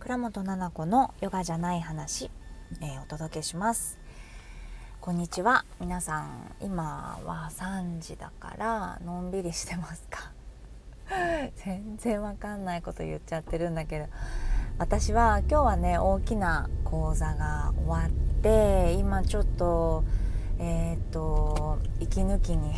倉本々子のヨガじゃない話、えー、お届けします。こんにちは。皆さん今は3時だからのんびりしてますか？全然わかんないこと言っちゃってるんだけど。私は今日はね大きな講座が終わって今ちょっとえっ、ー、と息抜きに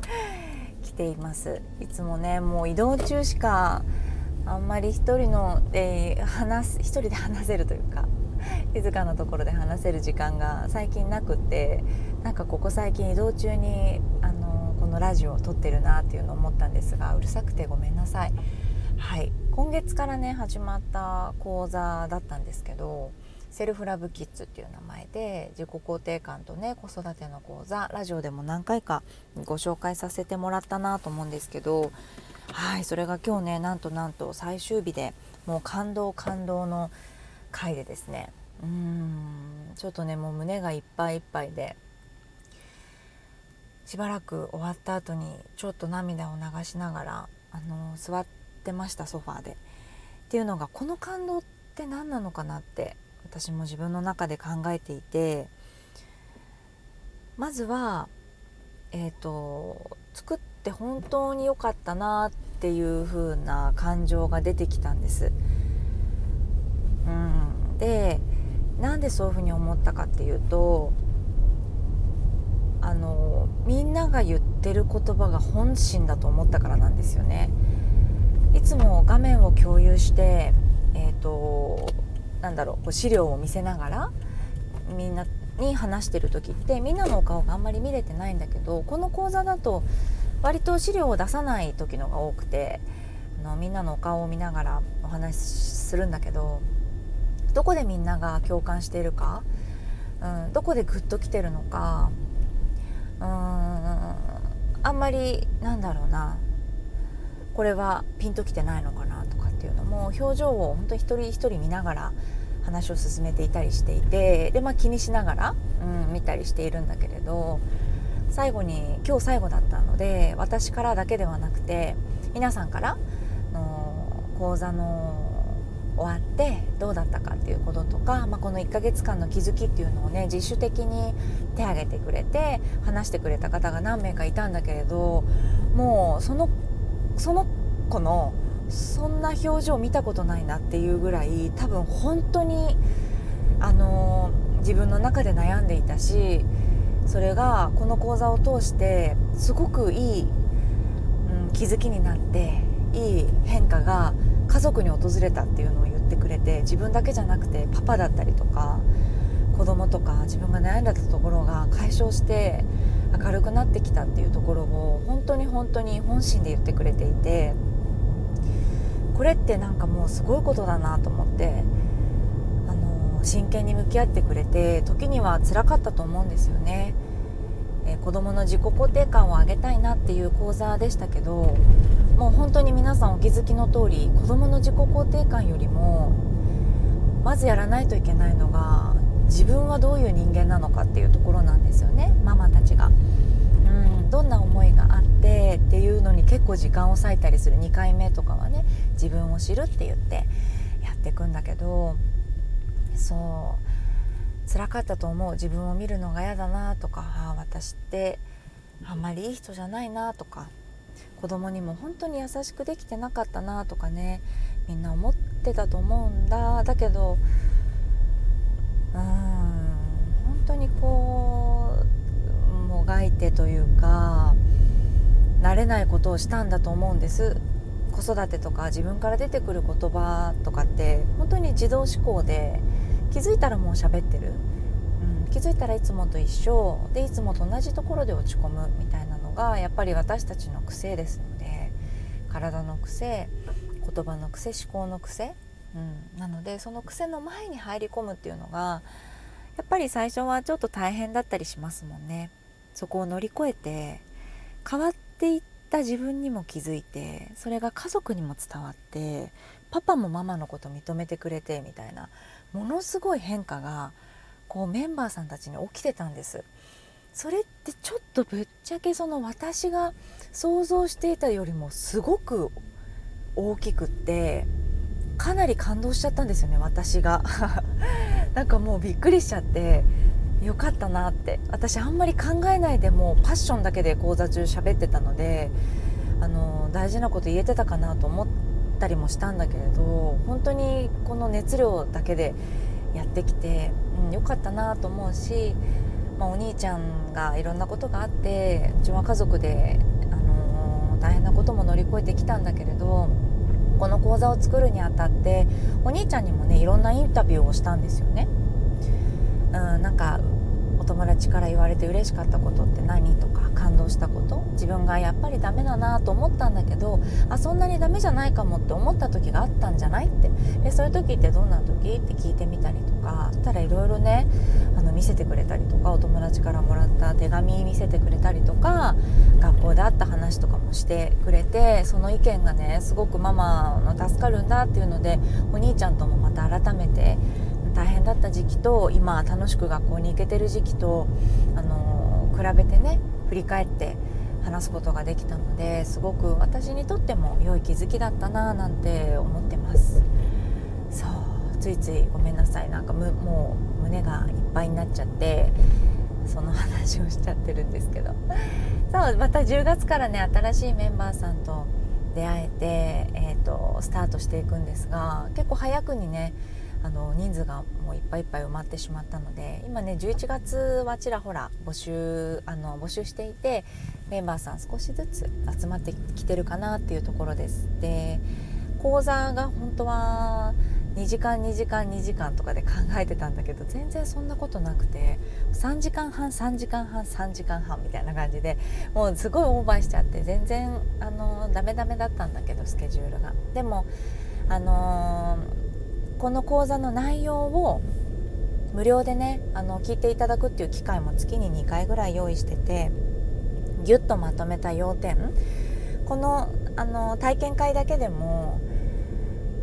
来ています。いつもねもう移動中しかあんまり一人の、えー、話す一人で話せるというか 静かなところで話せる時間が最近なくてなんかここ最近移動中にあのこのラジオを撮ってるなっていうのを思ったんですがうるさくてごめんなさい。はい今月からね始まった講座だったんですけどセルフラブキッズっていう名前で自己肯定感とね子育ての講座ラジオでも何回かご紹介させてもらったなと思うんですけどはいそれが今日ねなんとなんと最終日でもう感動感動の回でですねうんちょっとねもう胸がいっぱいいっぱいでしばらく終わった後にちょっと涙を流しながらあの座ってましたソファーで。っていうのがこの感動って何なのかなって私も自分の中で考えていてまずはえっ、ー、と作って本当に良かったなっていう風な感情が出てきたんです。うん、でなんでそういうふうに思ったかっていうとあのみんなが言ってる言葉が本心だと思ったからなんですよね。いつも画面を共有して、えーと、なんだろう資料を見せながらみんなに話してる時ってみんなのお顔があんまり見れてないんだけどこの講座だと割と資料を出さない時のが多くてあのみんなのお顔を見ながらお話しするんだけどどこでみんなが共感しているか、うん、どこでグッときてるのかうんあんまりなんだろうなこれはピンときてないのかなとかっていうのも表情を本当一人一人見ながら話を進めていたりしていてで、まあ、気にしながら、うん、見たりしているんだけれど最後に今日最後だったので私からだけではなくて皆さんからの講座の終わってどうだったかっていうこととか、まあ、この1ヶ月間の気づきっていうのをね自主的に手挙げてくれて話してくれた方が何名かいたんだけれどもうそのその子のそんな表情見たことないなっていうぐらい多分本当にあの自分の中で悩んでいたしそれがこの講座を通してすごくいい、うん、気づきになっていい変化が家族に訪れたっていうのを言ってくれて自分だけじゃなくてパパだったりとか子供とか自分が悩んだところが解消して明るくなってきたっていうところを本当に本当に本心で言ってくれていてこれってなんかもうすごいことだなと思っての真剣に向き合ってくれて時には辛かったと思うんですよね。えー、子供の自己肯定感を上げたいなっていう講座でしたけどもう本当に皆さんお気づきの通り子供の自己肯定感よりもまずやらないといけないのが自分はどういう人間なのかっていうところなんですよねママたちが。うんどんな思いがあってっていうのに結構時間を割いたりする2回目とかはね自分を知るって言ってやっていくんだけどそう。辛かったと思う自分を見るのが嫌だなとかあ私ってあんまりいい人じゃないなとか子供にも本当に優しくできてなかったなとかねみんな思ってたと思うんだ。だけどうーん本当にこうもがいてというか慣れないことをしたんだと思うんです。子育てとか自分から出てくる言葉とかって本当に自動思考で気づいたらもう喋ってる、うん、気づいたらいつもと一緒。でいつもと同じところで落ち込むみたいなのがやっぱり私たちの癖ですので体の癖言葉の癖思考の癖。うん、なのでその癖の前に入り込むっていうのがやっぱり最初はちょっと大変だったりしますもんね。そこを乗り越えて変わっていった自分にも気づいてそれが家族にも伝わってパパもママのこと認めてくれてみたいなものすごい変化がこうメンバーさんたちに起きてたんです。それってちょっとぶっちゃけその私が想像していたよりもすごく大きくってかなり感動しちゃったんですよね私が なんかもうびっくりしちゃってよかったなって私あんまり考えないでもパッションだけで講座中喋ってたのであの大事なこと言えてたかなと思ってたりもしたんだけれど本当にこの熱量だけでやってきて、うん、よかったなと思うし、まあ、お兄ちゃんがいろんなことがあってうちは家族で、あのー、大変なことも乗り越えてきたんだけれどこの講座を作るにあたってお兄ちゃんにもねいろんなインタビューをしたんですよね。うん、なんか友達から言われて嬉しかったことって何とか感動したこと？自分がやっぱりダメだなと思ったんだけどあそんなにダメじゃないかもって思った時があったんじゃないって。でそういう時ってどんな時？って聞いてみたりとかそしたらいろいろねあの見せてくれたりとかお友達からもらった手紙見せてくれたりとか学校であった話とかもしてくれてその意見がねすごくママの助かるんだっていうのでお兄ちゃんともまた改めて大変だった時期と今楽しく学校に行けてる時期と、あの比べてね振り返って話すことができたのですごく私にとっても良い気づきだったななんて思ってます。そうついついごめんなさい。なんかもう胸がいっぱいになっちゃってその話をしちゃってるんですけど。そうまた10月からね新しいメンバーさんと出会えて、えーとスタートしていくんですが結構早くにねあの人数がもういっぱいいっぱい埋まってしまったので今ね11月はちらほら募集あの募集していてメンバーさん少しずつ集まってきてるかなっていうところです。で講座が本当は2時間2時間2時間とかで考えてたんだけど全然そんなことなくて3時間半3時間半3時間半みたいな感じでもうすごいオーバーしちゃって全然あのダメダメだったんだけどスケジュールが。でもあのーこの講座の内容を無料でねあの聞いていただくっていう機会も月に2回ぐらい用意しててギュッとまとめた要点。このあの体験会だけでも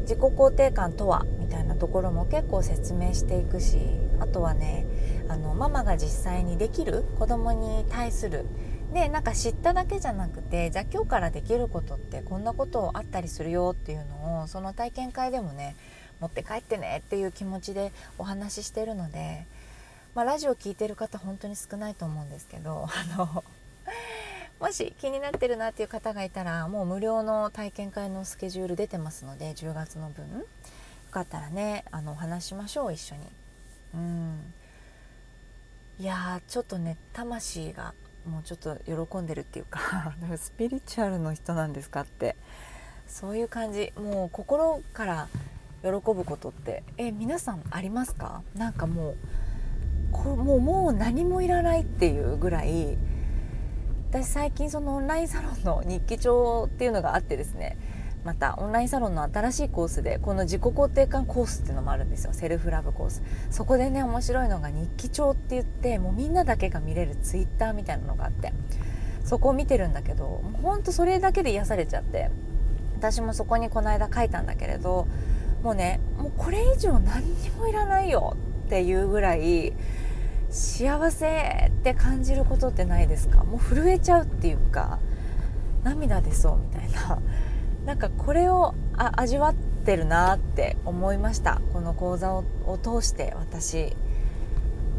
自己肯定感とはみたいなところも結構説明していくしあとはねあのママが実際にできる子供に対するでなんか知っただけじゃなくてじゃあ今日からできることってこんなことあったりするよっていうのをその体験会でもね持って帰ってねっていう気持ちでお話ししてるので、まあ、ラジオ聴いてる方本当に少ないと思うんですけど あのもし気になってるなっていう方がいたらもう無料の体験会のスケジュール出てますので10月の分。よかったらねあのお話しましょう一緒に。うん。いやちょっとね魂がもうちょっと喜んでるっていう かスピリチュアルの人なんですかって。そういう感じ。もう心から喜ぶことって。え皆さんありますか？なんかもうこもうもう何もいらないっていうぐらい。私最近そのオンラインサロンの日記帳っていうのがあってですね。またオンラインサロンの新しいコースでこの自己肯定感コースっていうのもあるんですよ。セルフラブコース。そこでね面白いのが日記帳って言ってもうみんなだけが見れるツイッターみたいなのがあって。そこを見てるんだけどもうほんとそれだけで癒されちゃって。私もそこにこの間書いたんだけれどもうねもうこれ以上何にもいらないよっていうぐらい幸せって感じることってないですか？もう震えちゃうっていうか涙出そうみたいな。なんかこれを味わってるなって思いました。この講座を通して私。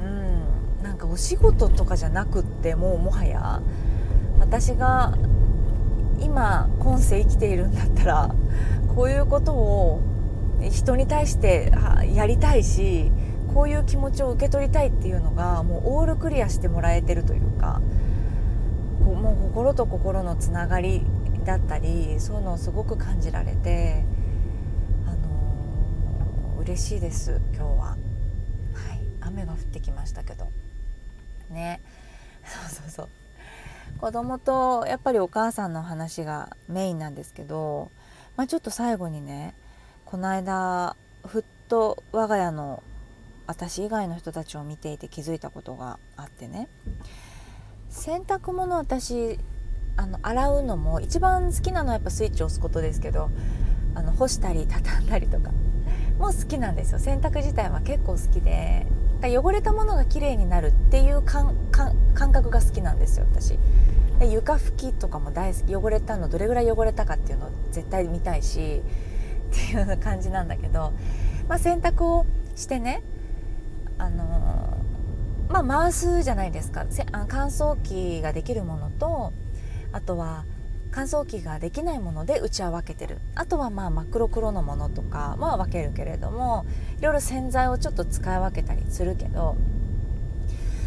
うんなんかお仕事とかじゃなくってもうもはや私が今今世生きているんだったらこういうことを人に対してやりたいしこういう気持ちを受け取りたいっていうのがもうオールクリアしてもらえてるというかもう心と心のつながりだったりそういうのをすごく感じられて、あのー、嬉しいです今日は。はい、雨が降ってきましたけど。ね。そうそうそう。子供とやっぱりお母さんの話がメインなんですけど、まあ、ちょっと最後にねこの間ふっと我が家の私以外の人たちを見ていて気づいたことがあってね。洗濯物私あの洗うのも一番好きなのはやっぱスイッチを押すことですけどあの干したり畳んだりとか。も好きなんですよ。洗濯自体は結構好きで。汚れたものが綺麗になるっていう感覚が好きなんですよ私。床拭きとかも大好き。汚れたのどれぐらい汚れたかっていうのを絶対見たいし。っていう感じなんだけど、まあ、洗濯をしてねあのまあ回すじゃないですか乾燥機ができるものとあとは乾燥機ができないものでうちは分けてるあとはまあ真っ黒黒のものとかは分けるけれどもいろいろ洗剤をちょっと使い分けたりするけど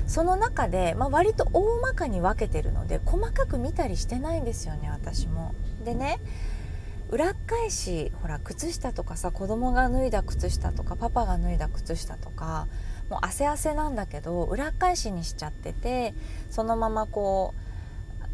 その中で、まあ、割と大まかに分けてるので細かく見たりしてないんですよね私も。でね裏返しほら靴下とかさ子供が脱いだ靴下とかパパが脱いだ靴下とかもう汗汗なんだけど裏返しにしちゃっててそのままこう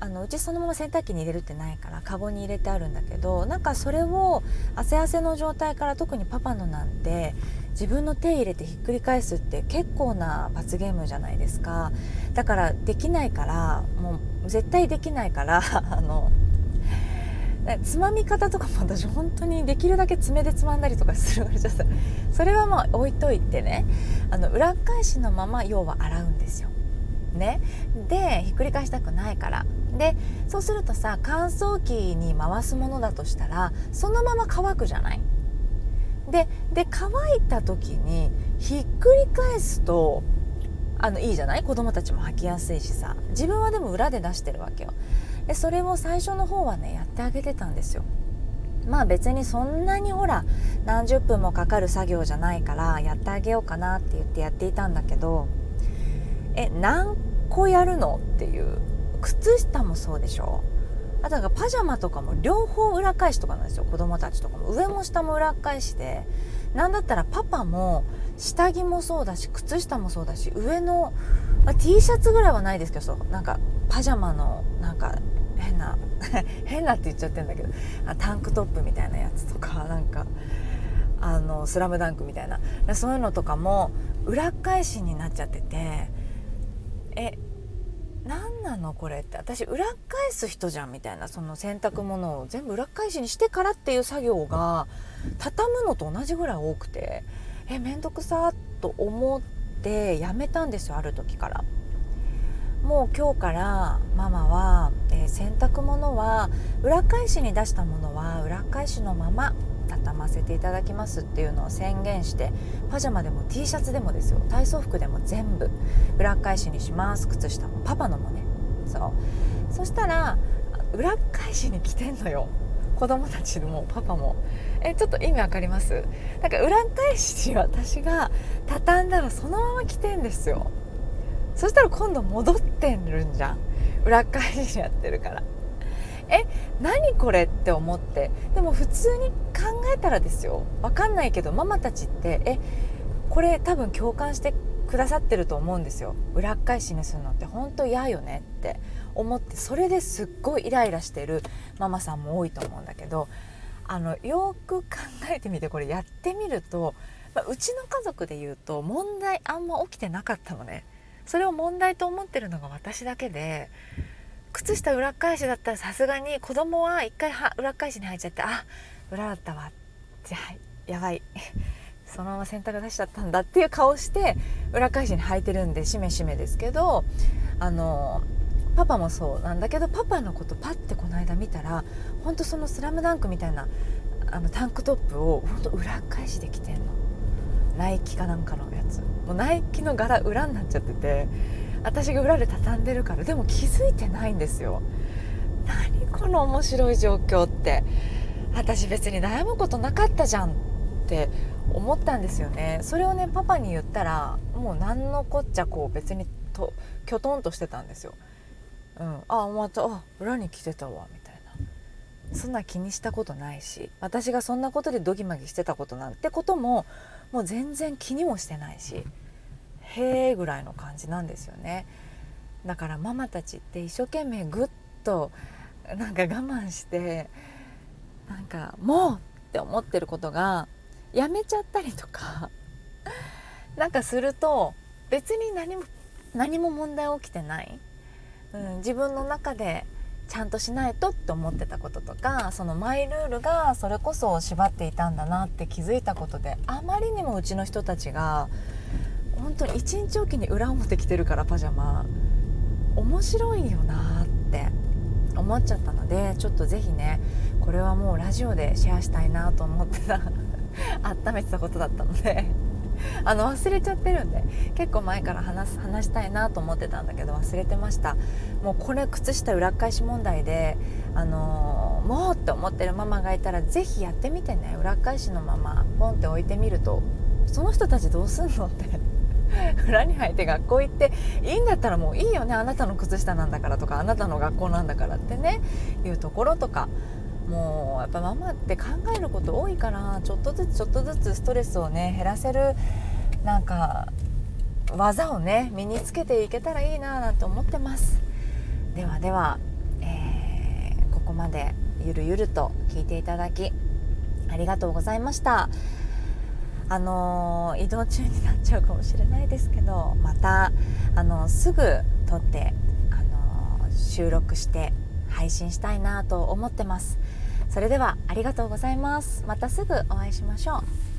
あのうちそのまま洗濯機に入れるってないからカゴに入れてあるんだけどなんかそれを汗汗の状態から特にパパのなんて自分の手入れてひっくり返すって結構な罰ゲームじゃないですか。だからできないからもう絶対できないから あのつまみ方とかも私本当にできるだけ爪でつまんだりとかするからちょっとそれはまあ置いといてねあの裏返しのまま要は洗うんですよ。ね、でひっくり返したくないから。でそうするとさ乾燥機に回すものだとしたらそのまま乾くじゃない？でで乾いた時にひっくり返すとあのいいじゃない？子供たちも履きやすいしさ。自分はでも裏で出してるわけよ。でそれを最初の方はねやってあげてたんですよ。まあ別にそんなにほら何十分もかかる作業じゃないからやってあげようかなって言ってやっていたんだけどえ何個やるのっていう靴下もそうでしょ。あとなんかパジャマとかも両方裏返しとかなんですよ。子供たちとかも。上も下も裏返しでなんだったらパパも下着もそうだし靴下もそうだし上の、まあ、T シャツぐらいはないですけどそうなんかパジャマのなんか変な 変なって言っちゃってんだけどタンクトップみたいなやつとかなんかあのスラムダンクみたいなそういうのとかも裏返しになっちゃっててえ何なのこれって私裏返す人じゃんみたいなその洗濯物を全部裏返しにしてからっていう作業が畳むのと同じぐらい多くてえ面倒くさと思ってやめたんですよある時から。もう今日からママは、えー、洗濯物は裏返しに出したものは裏返しのまま畳ませていただきますっていうのを宣言してパジャマでも T シャツでもですよ。体操服でも全部裏返しにします。靴下もパパのもね。そう。そしたら裏返しに着てんのよ。子供たちもパパも。えちょっと意味わかります？だか裏返し私が畳んだらそのまま着てんですよ。そしたら今度戻ってるんじゃん。裏返しやってるから。え何これって思って。でも普通に考えたらですよ。分かんないけどママたちってえこれ多分共感してくださってると思うんですよ。裏返しにするのって。本当嫌よねって。思って。それですっごいイライラしてる。ママさんも多いと思うんだけど。あのよく考えてみて。これやってみると、まあ、うちの家族で言うと問題あんま起きてなかったのね。それを問題と思ってるのが私だけで靴下裏返しだったらさすがに子供は一回は裏返しに入っちゃってあ裏だったわ。じゃあやばい。そのまま洗濯出しちゃったんだっていう顔して裏返しに履いてるんでしめしめですけどあのパパもそうなんだけどパパのことパッてこの間見たらほんとその「スラムダンクみたいなあのタンクトップをほんと裏返しで着てんの。ナイキかなんかのやつ。もうナイキの柄裏になっちゃってて私が裏で畳んでるからでも気づいてないんですよ。何この面白い状況って。私別に悩むことなかったじゃんって思ったんですよね。それをねパパに言ったらもう何のこっちゃこう別にときょとんとしてたんですよ、うん、あまた。あ裏に来てたわ。みたいな。そんな気にしたことないし私がそんなことでドギマギしてたことなんてことももう全然気にもしてないしへえぐらいの感じなんですよね。だからママたちって一生懸命ぐっとなんか我慢してなんかもうって思ってることがやめちゃったりとかなんかすると別に何も何も問題起きてない、うん、自分の中でちゃんとしないとって思ってたこととかそのマイルールがそれこそ縛っていたんだなって気づいたことであまりにもうちの人たちが本当に一日おきに裏表着てるからパジャマ。面白いよなって思っちゃったのでちょっと是非ねこれはもうラジオでシェアしたいなと思ってた 温めてたことだったので。あの忘れちゃってるんで結構前から話す話したいなと思ってたんだけど忘れてました。もうこれ靴下裏返し問題であのー、もうって思ってるママがいたら是非やってみてね。裏返しのままポンって置いてみるとその人たちどうすんのって。裏に履いて学校行っていいんだったらもういいよね。あなたの靴下なんだからとかあなたの学校なんだからってねいうところとかもうやっぱママって考えること多いからちょっとずつちょっとずつストレスをね減らせるなんか技をね身につけていけたらいいななんて思ってます。ではでは、えー、ここまでゆるゆると聞いていただきありがとうございました。あのー、移動中になっちゃうかもしれないですけどまた、あのー、すぐ撮って、あのー、収録して配信したいなと思ってます。それではありがとうございます。またすぐお会いしましょう。